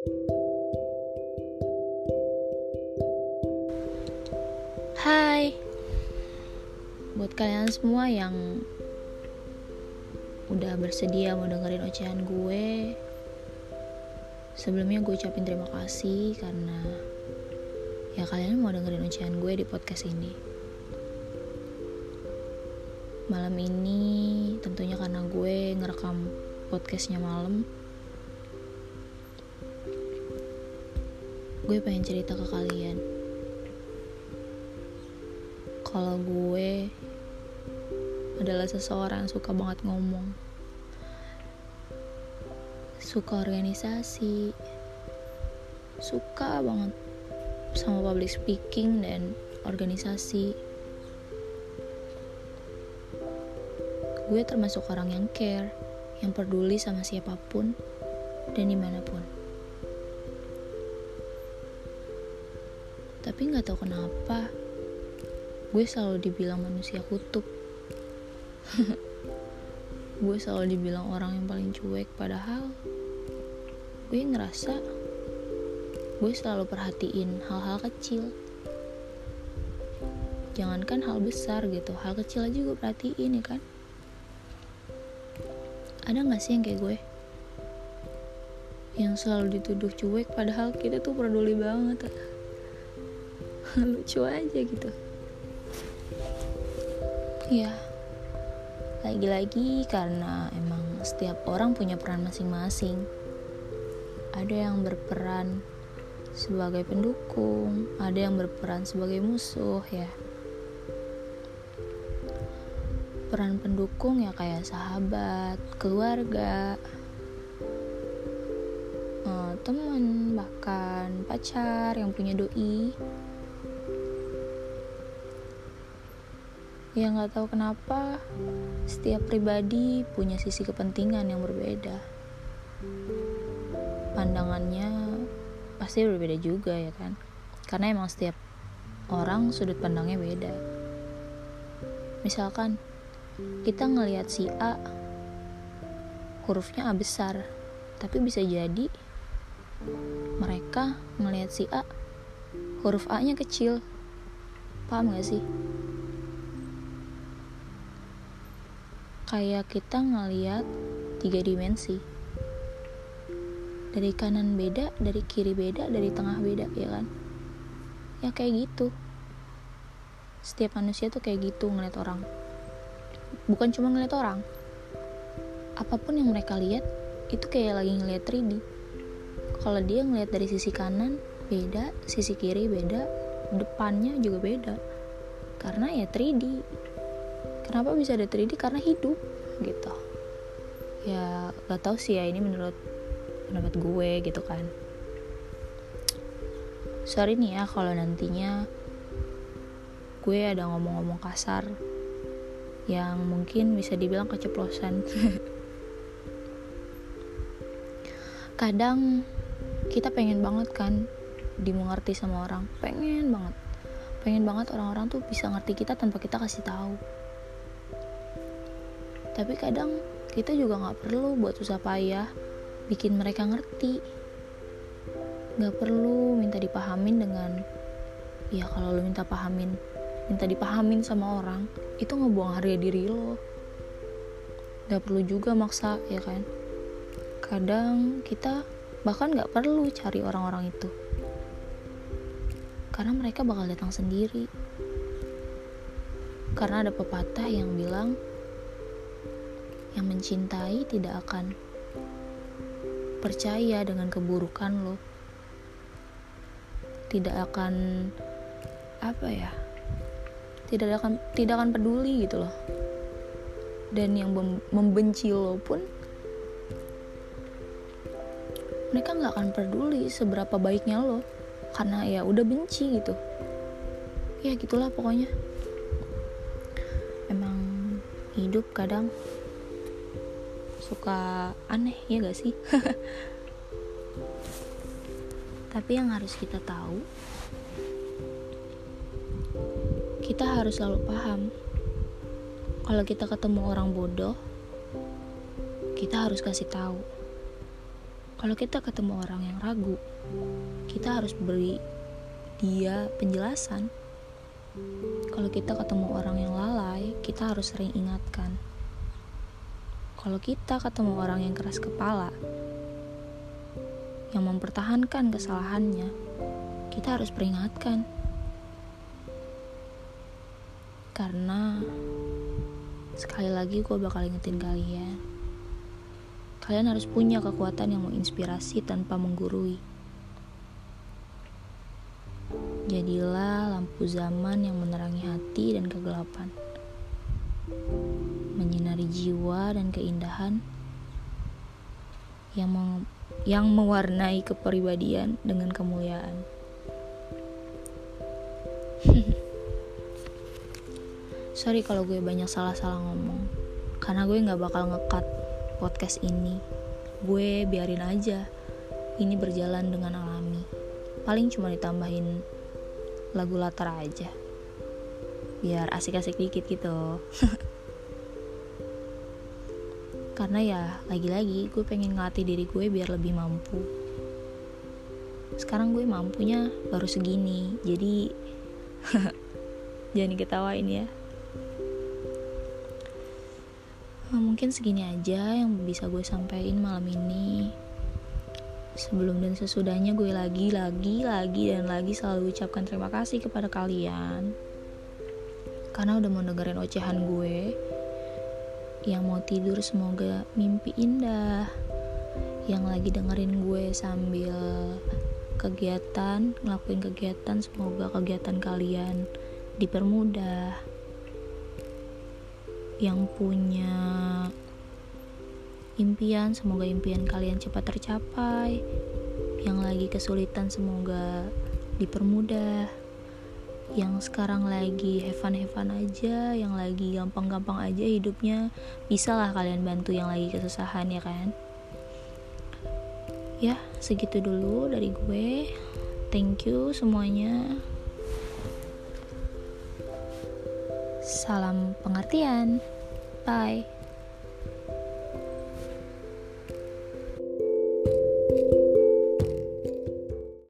Hai. Buat kalian semua yang Udah bersedia mau dengerin ocehan gue Sebelumnya gue ucapin terima kasih Karena Ya kalian mau dengerin ocehan gue di podcast ini. Malam ini Tentunya karena gue ngerekam podcastnya malam Gue pengen cerita ke kalian. Kalau gue adalah seseorang yang suka banget ngomong. Suka organisasi. Suka banget sama public speaking dan organisasi. Gue termasuk orang yang care yang peduli sama siapa pun dan di mana pun tapi nggak tahu kenapa gue selalu dibilang manusia kutub. Gue selalu dibilang orang yang paling cuek padahal gue ngerasa gue selalu perhatiin hal-hal kecil. Jangankan hal besar gitu hal kecil aja gue perhatiin ya kan? Ada gak sih yang kayak gue? Yang selalu dituduh cuek padahal kita tuh peduli banget lucu aja gitu. Ya lagi-lagi karena emang setiap orang punya peran masing-masing. Ada yang berperan sebagai pendukung ada yang berperan sebagai musuh ya. Peran pendukung ya kayak sahabat keluarga eh, teman bahkan pacar yang punya doi ya nggak tahu kenapa setiap pribadi punya sisi kepentingan yang berbeda. Pandangannya pasti berbeda juga ya kan? Karena emang setiap orang sudut pandangnya beda. Misalkan kita ngelihat si A hurufnya A besar tapi bisa jadi mereka ngelihat si A huruf A nya kecil. Paham gak sih kayak kita ngeliat tiga dimensi. Dari kanan beda dari kiri beda dari tengah beda ya kan? Ya kayak gitu. Setiap manusia tuh kayak gitu ngeliat orang. Bukan cuma ngeliat orang. Apa pun yang mereka lihat itu kayak lagi ngeliat 3D kalau dia ngeliat dari sisi kanan beda. Sisi kiri beda. Depannya juga beda. Karena ya 3D kenapa bisa ada 3D karena hidup gitu. Ya gak tau sih ya ini menurut pendapat gue gitu kan. Sorry nih ya kalau nantinya gue ada ngomong-ngomong kasar yang mungkin bisa dibilang keceplosan. Kadang kita pengen banget kan dimengerti sama orang. Pengen banget. Pengen banget orang-orang tuh bisa ngerti kita tanpa kita kasih tahu tapi kadang kita juga nggak perlu buat susah payah bikin mereka ngerti. Nggak perlu minta dipahamin dengan ya kalau lo minta pahamin minta dipahamin sama orang itu ngebuang harga diri lo. Nggak perlu juga maksa ya kan? Kadang kita bahkan nggak perlu cari orang-orang itu. Karena mereka bakal datang sendiri. Karena ada pepatah yang bilang yang mencintai tidak akan percaya dengan keburukan lo. Tidak akan apa ya tidak akan tidak akan peduli gitu loh. Dan yang membenci lo pun mereka nggak akan peduli seberapa baiknya lo. Karena ya udah benci gitu. Ya gitulah pokoknya. Emang hidup kadang suka aneh ya gak sih? Tapi yang harus kita tahu kita harus selalu paham. Kalau kita ketemu orang bodoh kita harus kasih tahu. Kalau kita ketemu orang yang ragu kita harus beri dia penjelasan. Kalau kita ketemu orang yang lalai kita harus sering ingatkan kalau kita ketemu orang yang keras kepala yang mempertahankan kesalahannya kita harus peringatkan. Karena sekali lagi gue bakal ingetin kalian. Kalian harus punya kekuatan yang menginspirasi tanpa menggurui. Jadilah lampu zaman yang menerangi hati dan kegelapan, jiwa dan keindahan yang meng yang mewarnai kepribadian dengan kemuliaan. Sorry kalau gue banyak salah-salah ngomong, karena gue nggak bakal ngekat podcast ini. Gue biarin aja, ini berjalan dengan alami. Paling cuma ditambahin lagu latar aja biar asik-asik dikit gitu karena ya lagi-lagi gue pengen ngelatih diri gue biar lebih mampu. Sekarang gue mampunya baru segini jadi jangan diketawain ya. Nah, mungkin segini aja yang bisa gue sampaikan malam ini. Sebelum dan sesudahnya gue lagi, lagi, lagi, dan lagi selalu ucapkan terima kasih kepada kalian. Karena udah mau dengerin ocehan gue Yang mau tidur semoga mimpi indah Yang lagi dengerin gue sambil kegiatan, ngelakuin kegiatan Semoga kegiatan kalian dipermudah Yang punya impian, semoga impian kalian cepat tercapai. Yang lagi kesulitan semoga dipermudah. Yang sekarang lagi hevan-hevan aja, yang lagi gampang-gampang aja hidupnya, bisalah kalian bantu yang lagi kesusahan ya kan? Ya, segitu dulu dari gue. Thank you semuanya. Salam pengertian. Bye.